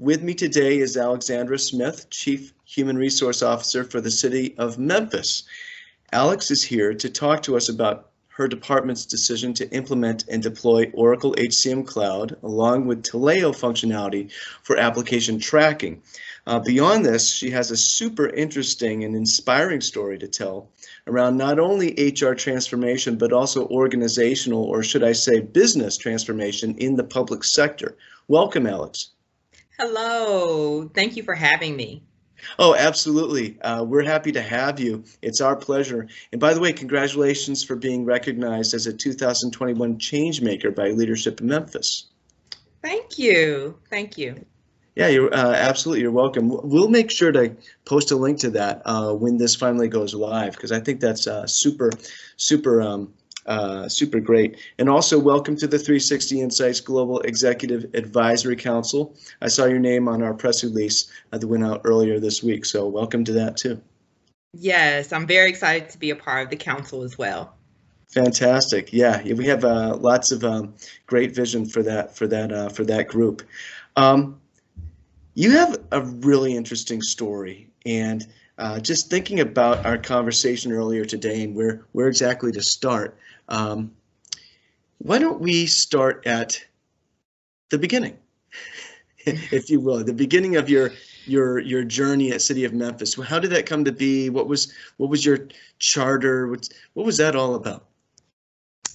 With me today is Alexandra Smith, Chief Human Resource Officer for the City of Memphis. Alex is here to talk to us about her department's decision to implement and deploy Oracle HCM Cloud along with Taleo functionality for application tracking. Uh, beyond this, she has a super interesting and inspiring story to tell around not only HR transformation, but also organizational, or should I say, business transformation in the public sector. Welcome, Alex. Hello, thank you for having me. Oh, absolutely. Uh, we're happy to have you. It's our pleasure. And by the way, congratulations for being recognized as a 2021 Changemaker by Leadership in Memphis. Thank you. Thank you. Yeah, you're uh, absolutely. You're welcome. We'll make sure to post a link to that uh, when this finally goes live because I think that's uh, super, super um, uh, super great. And also welcome to the 360 Insights Global Executive Advisory Council. I saw your name on our press release that went out earlier this week, so welcome to that too. Yes, I'm very excited to be a part of the council as well. Fantastic. Yeah, we have uh, lots of um, great vision for that for that uh, for that group. Um, you have a really interesting story, and uh, just thinking about our conversation earlier today and where where exactly to start. Um, why don't we start at the beginning, if you will, the beginning of your your your journey at City of Memphis. How did that come to be? What was what was your charter? What what was that all about?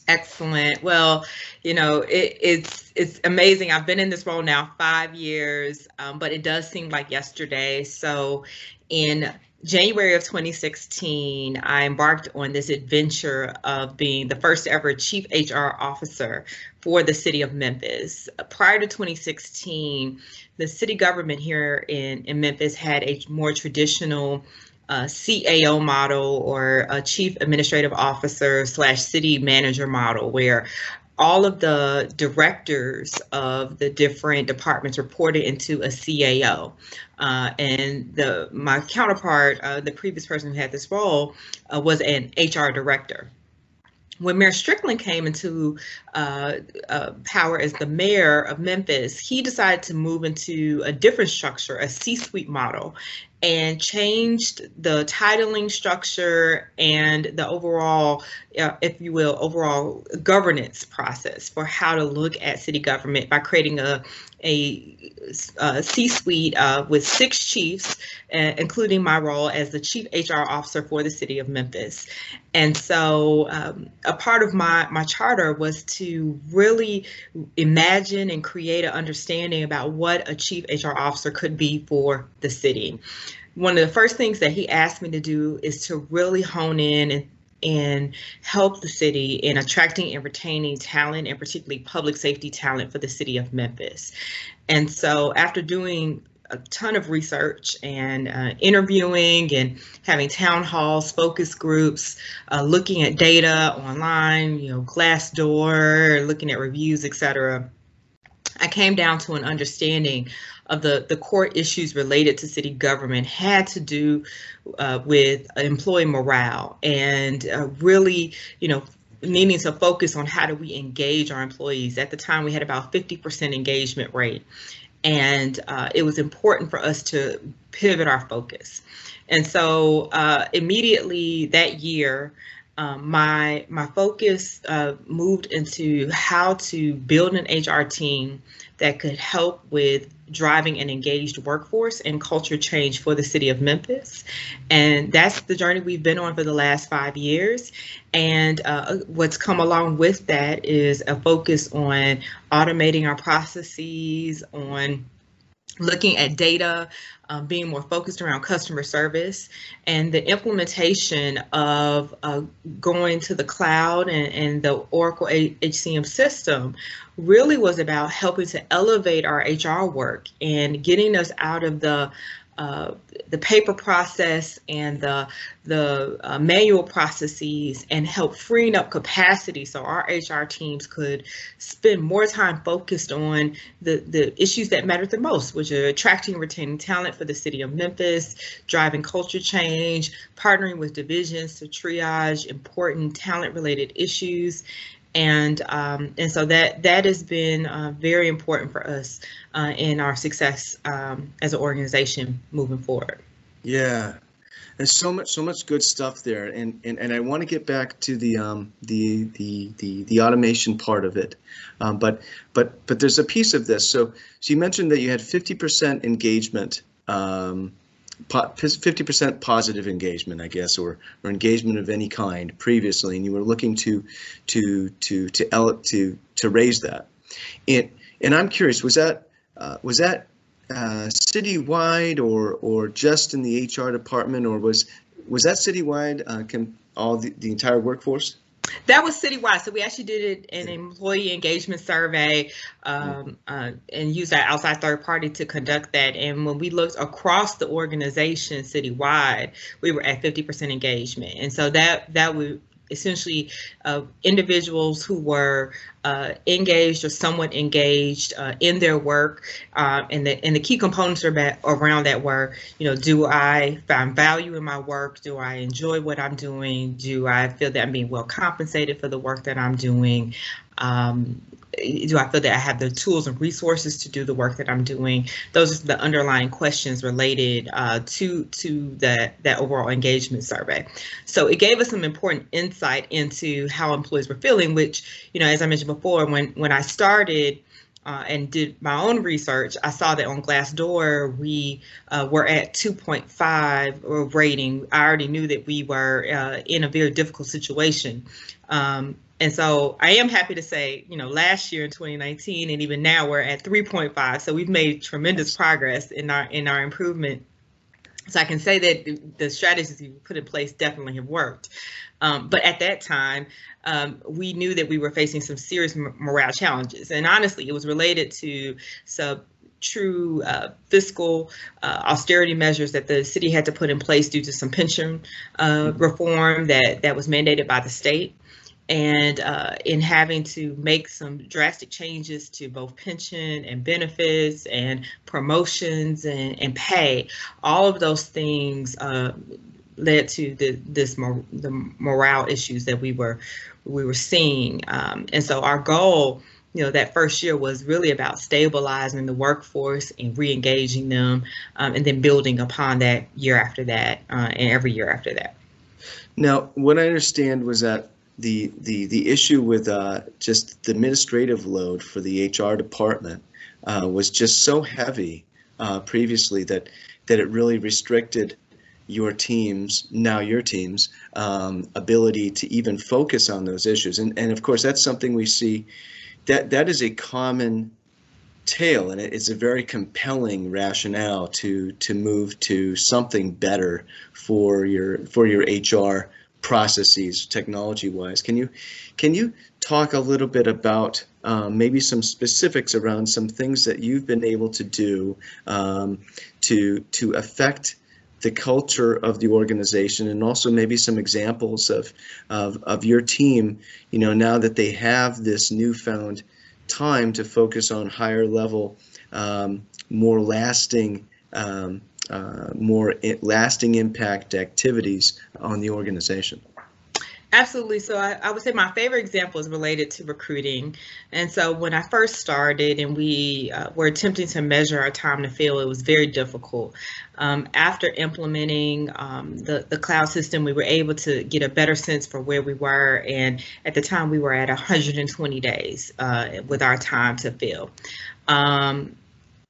Excellent. Well, you know, it, it's it's amazing. I've been in this role now five years, um, but it does seem like yesterday. So, in January of 2016, I embarked on this adventure of being the first ever chief HR officer for the city of Memphis. Prior to 2016, the city government here in, in Memphis had a more traditional uh, CAO model or a chief administrative officer slash city manager model where all of the directors of the different departments reported into a CAO. Uh, and the my counterpart, uh, the previous person who had this role, uh, was an HR director. When Mayor Strickland came into uh, uh, power as the mayor of Memphis, he decided to move into a different structure, a C-suite model, and changed the titling structure and the overall, uh, if you will, overall governance process for how to look at city government by creating a, a, a C-suite uh, with six chiefs, uh, including my role as the chief HR officer for the city of Memphis. And so um, a part of my, my charter was to really imagine and create an understanding about what a chief HR officer could be for the city one of the first things that he asked me to do is to really hone in and and help the city in attracting and retaining talent and particularly public safety talent for the city of Memphis. And so after doing a ton of research and uh, interviewing and having town halls, focus groups, uh, looking at data online, you know, Glassdoor, looking at reviews, etc. I came down to an understanding of the, the core issues related to city government had to do uh, with employee morale and uh, really, you know, needing to focus on how do we engage our employees. At the time, we had about 50% engagement rate. And uh, it was important for us to pivot our focus. And so uh, immediately that year, um, my my focus uh, moved into how to build an HR team that could help with driving an engaged workforce and culture change for the city of Memphis. And that's the journey we've been on for the last five years. And uh, what's come along with that is a focus on automating our processes, on looking at data, um, being more focused around customer service, and the implementation of uh, going to the cloud and, and the Oracle HCM system really was about helping to elevate our HR work and getting us out of the uh, the paper process and the the uh, manual processes and help freeing up capacity so our HR teams could spend more time focused on the the issues that matter the most, which are attracting and retaining talent for the city of Memphis, driving culture change, partnering with divisions to triage important talent related issues and um, and so that that has been uh, very important for us uh, in our success um, as an organization moving forward. Yeah, there's so much so much good stuff there, and and, and I want to get back to the um, the, the the the automation part of it, um, but but but there's a piece of this. So so you mentioned that you had 50% engagement. Um, 50% positive engagement, I guess, or, or engagement of any kind previously, and you were looking to to to to to to raise that. And and I'm curious, was that uh, was that uh, citywide or or just in the HR department, or was was that citywide? Uh, can all the, the entire workforce? That was citywide. So we actually did an employee engagement survey um, uh, and used that outside third party to conduct that. And when we looked across the organization citywide, we were at 50% engagement. And so that that would essentially uh, individuals who were uh, engaged or somewhat engaged uh, in their work. Uh, and the and the key components around that were, you know, do I find value in my work? Do I enjoy what I'm doing? Do I feel that I'm being well compensated for the work that I'm doing? Um, do I feel that I have the tools and resources to do the work that I'm doing? Those are the underlying questions related uh, to to that that overall engagement survey. So it gave us some important insight into how employees were feeling. Which, you know, as I mentioned before, when when I started. Uh, and did my own research, I saw that on Glassdoor we uh, were at 2.5 rating. I already knew that we were uh, in a very difficult situation. Um, and so I am happy to say, you know, last year in 2019 and even now we're at 3.5. So we've made tremendous progress in our in our improvement. So I can say that the strategies we put in place definitely have worked. Um, but at that time, um, we knew that we were facing some serious morale challenges. And honestly, it was related to some true uh, fiscal uh, austerity measures that the city had to put in place due to some pension uh, reform that, that was mandated by the state and uh, in having to make some drastic changes to both pension and benefits and promotions and, and pay, all of those things uh, led to the this the morale issues that we were we were seeing. Um, and so our goal, you know, that first year was really about stabilizing the workforce and re-engaging them, um, and then building upon that year after that uh, and every year after that. Now, what I understand was that the the the issue with uh, just the administrative load for the HR department uh, was just so heavy uh, previously that that it really restricted your teams now your teams um, ability to even focus on those issues. And and of course that's something we see that that is a common tale and it's a very compelling rationale to to move to something better for your for your HR processes technology wise. Can you can you talk a little bit about um, maybe some specifics around some things that you've been able to do um, to to affect the culture of the organization and also maybe some examples of, of of your team you know now that they have this newfound time to focus on higher level um, more lasting um, uh, more lasting impact activities on the organization. Absolutely. So I, I, would say my favorite example is related to recruiting. And so when I first started and we uh, were attempting to measure our time to fill, it was very difficult. Um, after implementing um, the, the cloud system, we were able to get a better sense for where we were. And at the time, we were at 120 days uh, with our time to fill. Um,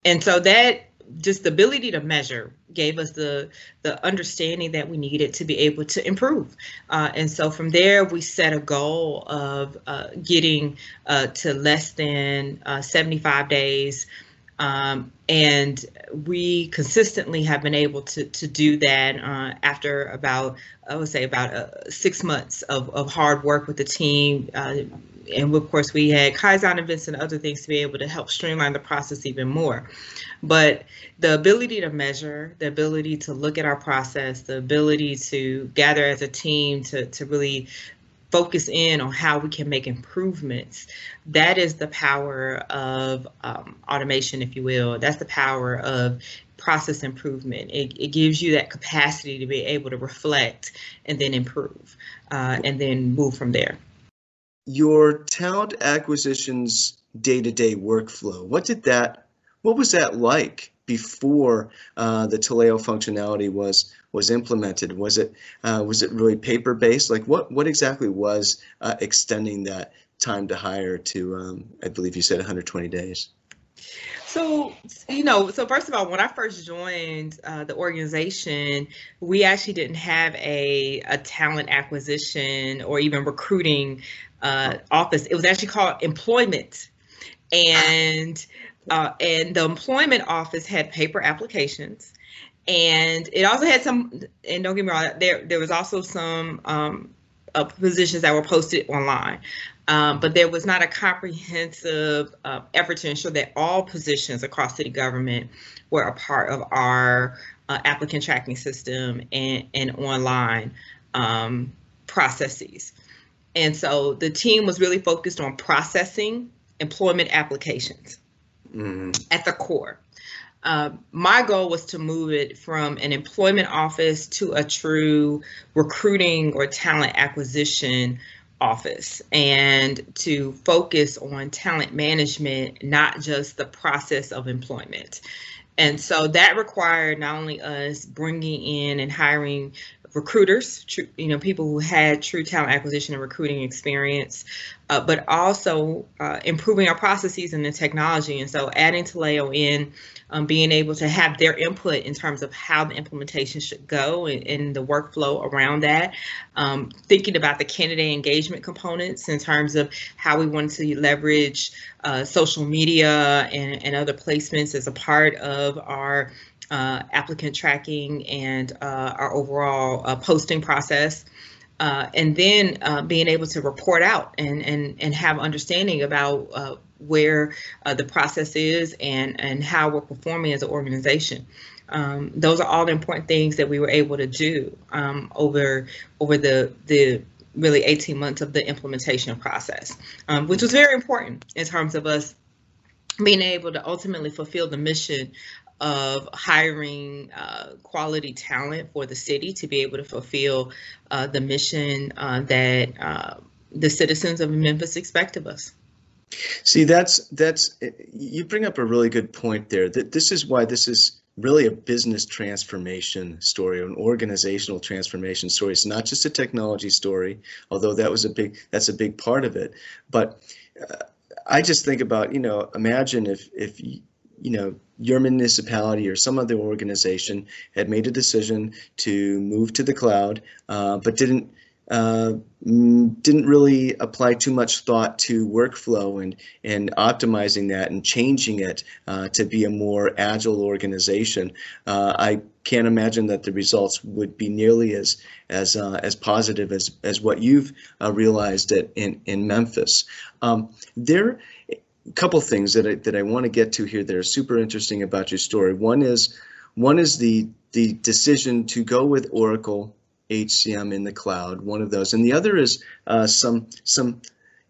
and so that just the ability to measure gave us the the understanding that we needed to be able to improve. Uh, and so from there we set a goal of uh, getting uh, to less than uh, 75 days. Um, and we consistently have been able to, to do that uh, after about I would say about uh, six months of, of hard work with the team and of course we had Kaizen events and other things to be able to help streamline the process even more. But the ability to measure, the ability to look at our process, the ability to gather as a team to, to really focus in on how we can make improvements. That is the power of um, automation, if you will. That's the power of process improvement. It, it, gives you that capacity to be able to reflect and then improve uh, and then move from there. Your talent acquisitions day-to-day workflow, what did that, what was that like before uh, the Taleo functionality was was implemented? Was it uh, was it really paper-based? Like what what exactly was uh, extending that time to hire to, um, I believe you said 120 days? So, you know, so first of all, when I first joined uh, the organization, we actually didn't have a, a talent acquisition or even recruiting uh, office. It was actually called employment. And uh, and the employment office had paper applications and it also had some and don't get me wrong there there was also some um, uh, positions that were posted online um, but there was not a comprehensive uh, effort to ensure that all positions across city government were a part of our uh, applicant tracking system and, and online um, processes. And so the team was really focused on processing employment applications mm-hmm. at the core. Uh, my goal was to move it from an employment office to a true recruiting or talent acquisition office and to focus on talent management, not just the process of employment. And so that required not only us bringing in and hiring recruiters, you know, people who had true talent acquisition and recruiting experience, uh, but also uh, improving our processes and the technology. And so adding Taleo in, um, being able to have their input in terms of how the implementation should go and, and the workflow around that. Um, thinking about the candidate engagement components in terms of how we want to leverage uh, social media and, and other placements as a part of our uh, applicant tracking and uh, our overall uh, posting process. Uh, and then being able to report out and and and have understanding about where the process is and and how we're performing as an organization. Um, those are all the important things that we were able to do um, over over the the really 18 months of the implementation process, um, which was very important in terms of us being able to ultimately fulfill the mission of hiring uh, quality talent for the city to be able to fulfill uh, the mission uh, that uh, the citizens of Memphis expect of us. See, that's that's you bring up a really good point there. That this is why this is really a business transformation story, an organizational transformation story. It's not just a technology story, although that was a big that's a big part of it. But uh, I just think about you know imagine if if you know your municipality or some other organization had made a decision to move to the cloud, uh, but didn't uh, didn't really apply too much thought to workflow and and optimizing that and changing it uh, to be a more agile organization. Uh, I can't imagine that the results would be nearly as as uh, as positive as as what you've uh, realized at, in in Memphis. Um, there couple things that I, that I want to get to here that are super interesting about your story. One is one is the the decision to go with Oracle HCM in the cloud. One of those, and the other is uh, some some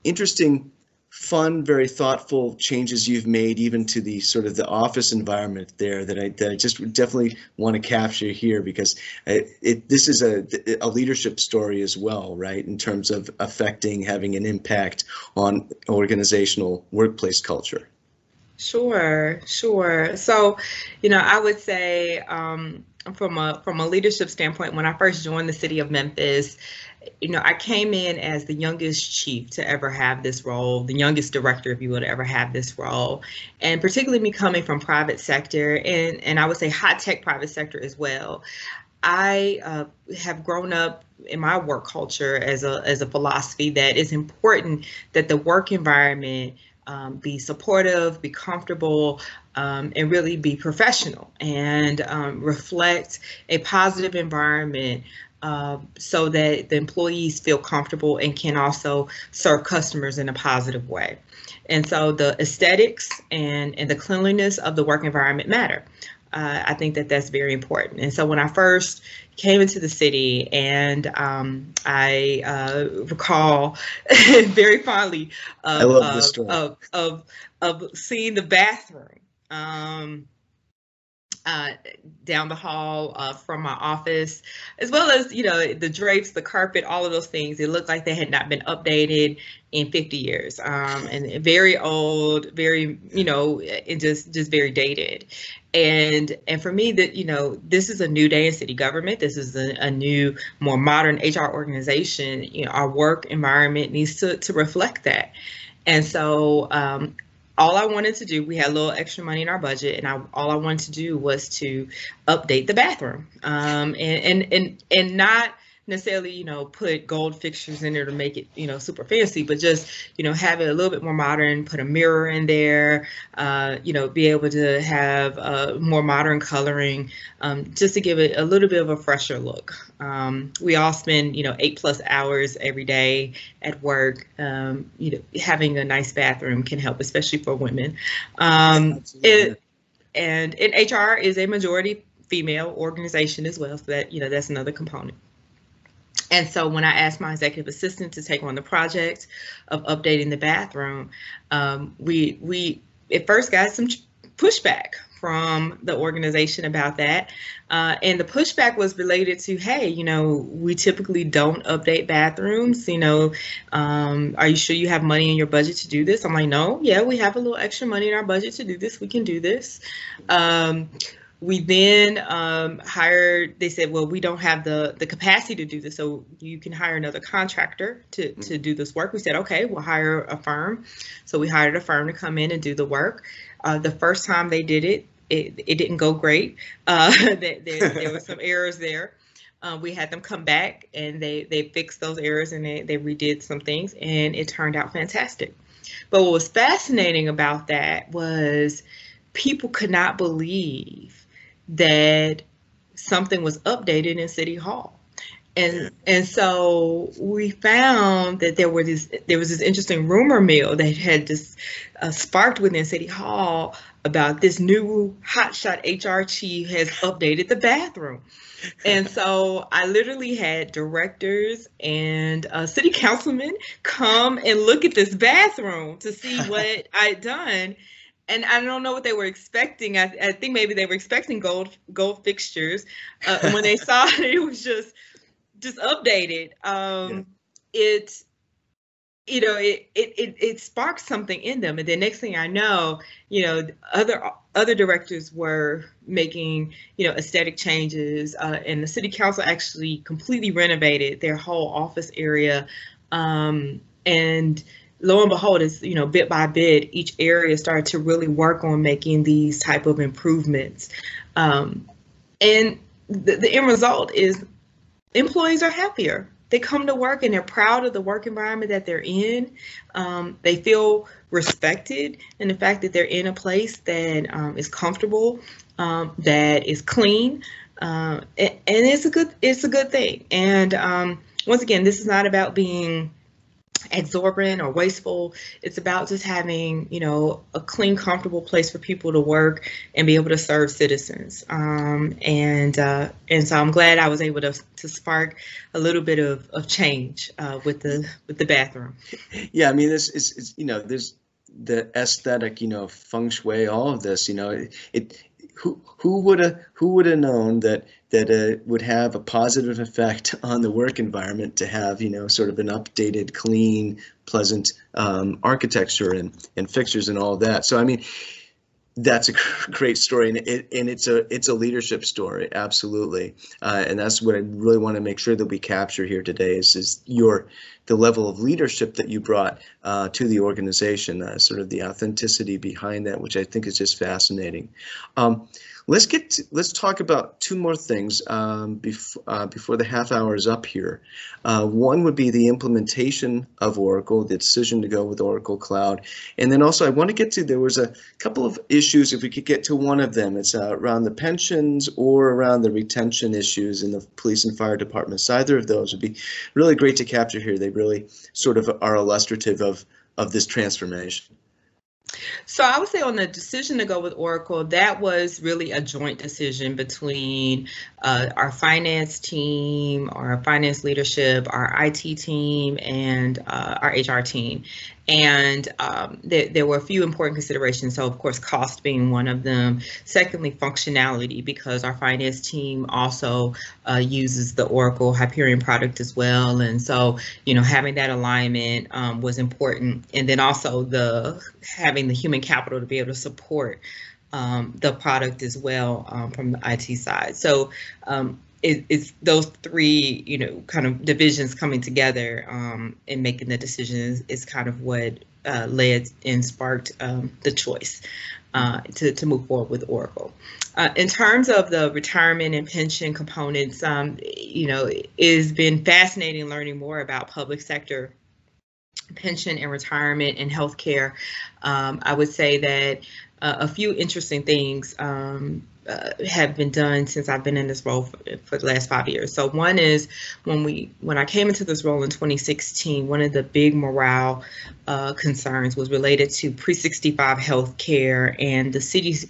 interesting fun, very thoughtful changes you've made even to the sort of the office environment there that I, that I just definitely want to capture here because it, it, this is a, a leadership story as well, right? In terms of affecting, having an impact on organizational workplace culture. Sure, sure. So, you know, I would say um, from a from a leadership standpoint, when I first joined the city of Memphis, you know, I came in as the youngest chief to ever have this role, the youngest director, if you to ever have this role. And particularly me coming from private sector and, and I would say high tech private sector as well. I uh, have grown up in my work culture as a, as a philosophy that it's important that the work environment um, be supportive, be comfortable, um, and really be professional and um, reflect a positive environment um, so that the employees feel comfortable and can also serve customers in a positive way. And so the aesthetics and, and the cleanliness of the work environment matter. Uh, I think that that's very important. And so when I first came into the city and um, I uh, recall very fondly of, of, of, of, of, seeing the bathroom um, uh, down the hall uh, from my office, as well as you know the drapes, the carpet, all of those things. It looked like they had not been updated in 50 years, um, and very old, very you know, and just just very dated. And and for me, that you know, this is a new day in city government. This is a, a new, more modern HR organization. You know, our work environment needs to to reflect that. And so um, all I wanted to do, we had a little extra money in our budget, and I, all I wanted to do was to update the bathroom, um, and and and and not necessarily, you know, put gold fixtures in there to make it, you know, super fancy, but just, you know, have it a little bit more modern, put a mirror in there, uh, you know, be able to have uh, more modern coloring, um, just to give it a little bit of a fresher look. Um, we all spend, you know, eight plus hours every day at work. Um, you know, having a nice bathroom can help, especially for women. Um, it, and, and HR is a majority female organization as well, so that, you know, that's another component. And so when I asked my executive assistant to take on the project of updating the bathroom, um, we we at first got some pushback from the organization about that. Uh, and the pushback was related to, hey, you know, we typically don't update bathrooms. You know, um, are you sure you have money in your budget to do this? I'm like, no, yeah, we have a little extra money in our budget to do this. We can do this. Um, we then um, hired they said well we don't have the the capacity to do this so you can hire another contractor to mm-hmm. to do this work. We said okay we'll hire a firm. So we hired a firm to come in and do the work. Uh, the first time they did it it, it didn't go great. Uh, there, there, there were some errors there. Uh, we had them come back and they they fixed those errors and they, they redid some things and it turned out fantastic. But what was fascinating about that was people could not believe that something was updated in City Hall. And and so we found that there were this there was this interesting rumor mill that had just uh, sparked within City Hall about this new hotshot HR chief has updated the bathroom. And so I literally had directors and uh, city councilmen come and look at this bathroom to see what I'd done and I don't know what they were expecting. I, I think maybe they were expecting gold gold fixtures. Uh, when they saw it, it was just just updated. Um, yeah. It you know it, it it it sparked something in them, and the next thing I know, you know, other other directors were making you know aesthetic changes, uh, and the city council actually completely renovated their whole office area, um, and lo and behold, is you know bit by bit, each area started to really work on making these type of improvements, um, and the, the end result is employees are happier. They come to work and they're proud of the work environment that they're in. Um, they feel respected, and the fact that they're in a place that um, is comfortable, um, that is clean, uh, and, and, it's a good it's a good thing. And um, once again, this is not about being exorbitant or wasteful. It's about just having, you know, a clean, comfortable place for people to work and be able to serve citizens. Um, and uh, and so I'm glad I was able to to spark a little bit of, of change uh, with the with the bathroom. Yeah, I mean, this is you know, there's the aesthetic, you know, feng shui, all of this, you know, it, it who who would have who would have known that that uh, would have a positive effect on the work environment to have you know sort of an updated, clean, pleasant um, architecture and and fixtures and all of that. So I mean, that's a great story, and it and it's a it's a leadership story, absolutely, uh, and that's what I really want to make sure that we capture here today is is your the level of leadership that you brought uh, to the organization, uh, sort of the authenticity behind that, which I think is just fascinating. Um, let's get to, let's talk about two more things um, bef uh, before the half hour is up here. Uh, one would be the implementation of Oracle, the decision to go with Oracle Cloud, and then also I want to get to there was a couple of issues. If we could get to one of them, it's uh, around the pensions or around the retention issues in the police and fire departments. Either of those would be really great to capture here. They really sort of are illustrative of of this transformation. So I would say on the decision to go with Oracle, that was really a joint decision between uh, our finance team, our finance leadership, our IT team, and uh, our HR team. and um, there, there, were a few important considerations. So, of course, cost being one of them. Secondly, functionality, because our finance team also uh, uses the Oracle Hyperion product as well. And so, you know, having that alignment um, was important. And then also the having the human capital to be able to support um, the product as well um, from the IT side. So um, it, it's those three, you know, kind of divisions coming together um, and making the decisions is kind of what uh, led and sparked um, the choice uh, to, to move forward with Oracle. Uh, in terms of the retirement and pension components, um, you know, it's been fascinating learning more about public sector pension and retirement and healthcare. Um, I would say that a few interesting things um, uh, have been done since I've been in this role for, for, the last five years. So one is when we when I came into this role in 2016, one of the big morale uh, concerns was related to pre-65 health care and the city's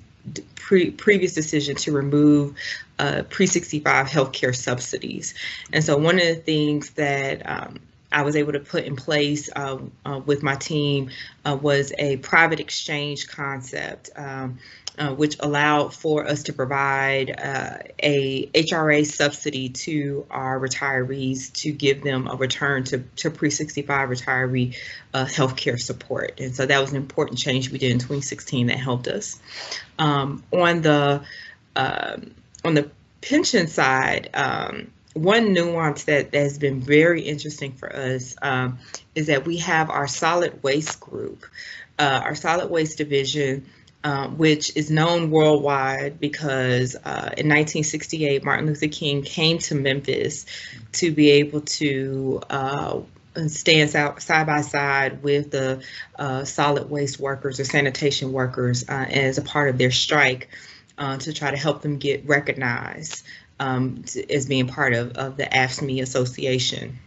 pre- previous decision to remove uh, pre-65 healthcare subsidies. And so one of the things that um, I was able to put in place uh, uh, with my team uh, was a private exchange concept. Um, uh, which allowed for us to provide uh, a HRA subsidy to our retirees to give them a return to, to pre-65 retiree uh, healthcare support. And so that was an important change we did in 2016 that helped us. Um, on the um, on the pension side, um, one nuance that, has been very interesting for us um, is that we have our solid waste group, uh, our solid waste division, uh, which is known worldwide because uh, in 1968, Martin Luther King came to Memphis to be able to uh, stand side by side with the uh, solid waste workers or sanitation workers uh, as a part of their strike to try to help them get recognized um, as being part of, of the AFSCME Association.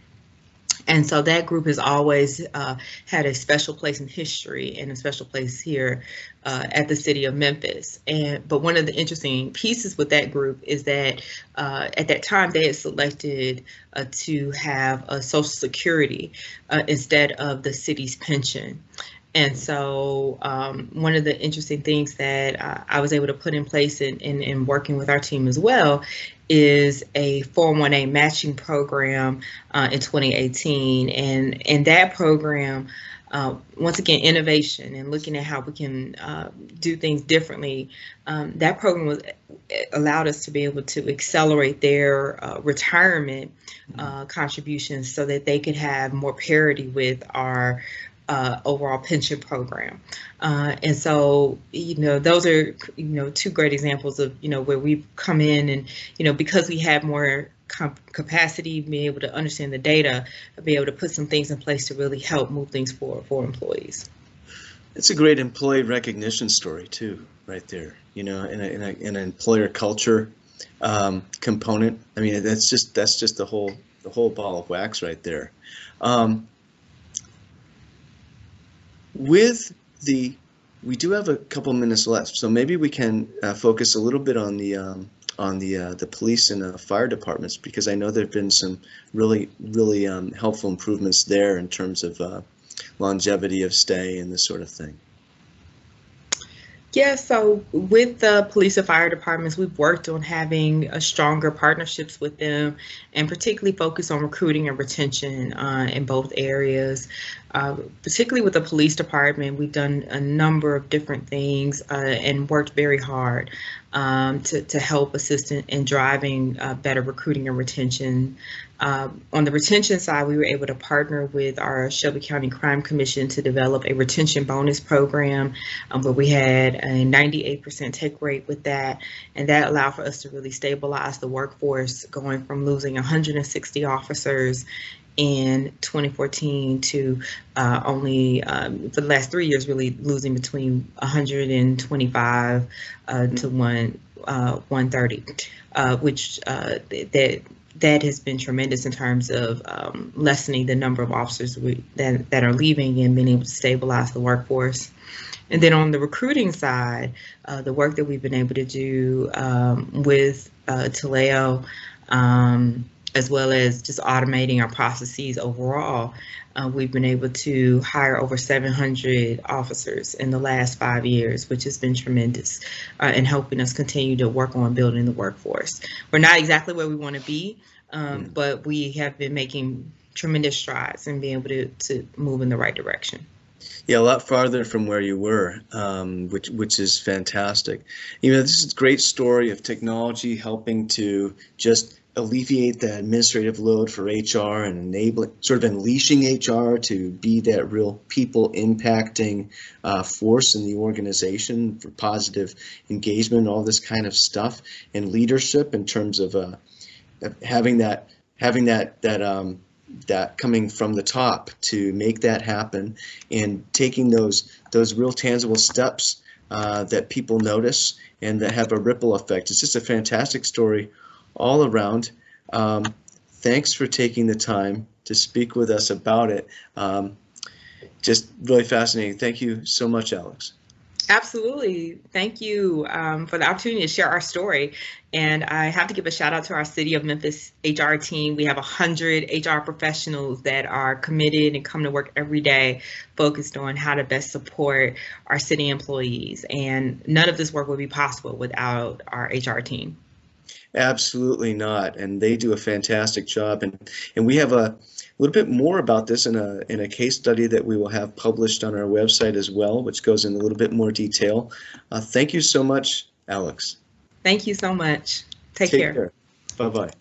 And so that group has always uh, had a special place in history and a special place here uh, at the city of Memphis. And but one of the interesting pieces with that group is that uh, at that time they had selected uh, to have a Social Security uh, instead of the city's pension. And so, um, one of the interesting things that uh, I was able to put in place in, in, in, working with our team as well is a 401a matching program uh, in 2018. And, and that program, uh, once again, innovation and looking at how we can uh, do things differently. Um, that program was allowed us to be able to accelerate their uh, retirement uh, contributions so that they could have more parity with our uh, overall pension program. Uh, and so, you know, those are, you know, two great examples of, you know, where we've come in and, you know, because we have more capacity, being able to understand the data, be able to put some things in place to really help move things forward for employees. It's a great employee recognition story too, right there. You know, in, a, in, a, in an employer culture um, component. I mean, that's just that's just the whole the whole ball of wax right there. Um, with the, we do have a couple minutes left, so maybe we can uh, focus a little bit on the um, on the uh, the police and uh, fire departments because I know there have been some really really um, helpful improvements there in terms of uh, longevity of stay and this sort of thing. Yeah, so with the police and fire departments, we've worked on having a stronger partnerships with them and particularly focus on recruiting and retention uh, in both areas. Uh, particularly with the police department, we've done a number of different things uh, and worked very hard um, to, to help assist in, in driving uh, better recruiting and retention. Um, on the retention side, we were able to partner with our Shelby County Crime Commission to develop a retention bonus program um, where we had a 98% take rate with that. And that allowed for us to really stabilize the workforce going from losing 160 officers in 2014 to uh, only um, for the last three years really losing between 125 uh, to one uh, 130, uh, which uh, that that has been tremendous in terms of um, lessening the number of officers we, that that are leaving and being able to stabilize the workforce. And then on the recruiting side, uh, the work that we've been able to do um, with Taleo um, as well as just automating our processes overall. Uh, we've been able to hire over 700 officers in the last five years, which has been tremendous uh, in helping us continue to work on building the workforce. We're not exactly where we want to be, um, Mm. but we have been making tremendous strides and being able to, to move in the right direction. Yeah, a lot farther from where you were, um, which which is fantastic. You know, this is a great story of technology helping to just alleviate the administrative load for HR and enabling, sort of unleashing HR to be that real people impacting uh, force in the organization for positive engagement, all this kind of stuff, and leadership in terms of, uh, having that having that that um, that coming from the top to make that happen and taking those those real tangible steps uh, that people notice and that have a ripple effect. It's just a fantastic story all around. Um, thanks for taking the time to speak with us about it. Um, just really fascinating. Thank you so much, Alex. Absolutely. Thank you um, for the opportunity to share our story. And I have to give a shout out to our City of Memphis HR team. We have 100 HR professionals that are committed and come to work every day focused on how to best support our city employees. And none of this work would be possible without our HR team. Absolutely not. And they do a fantastic job. And, and we have a little bit more about this in a, in a case study that we will have published on our website as well, which goes in a little bit more detail. Uh, thank you so much, Alex. Thank you so much. Take, care. Bye bye.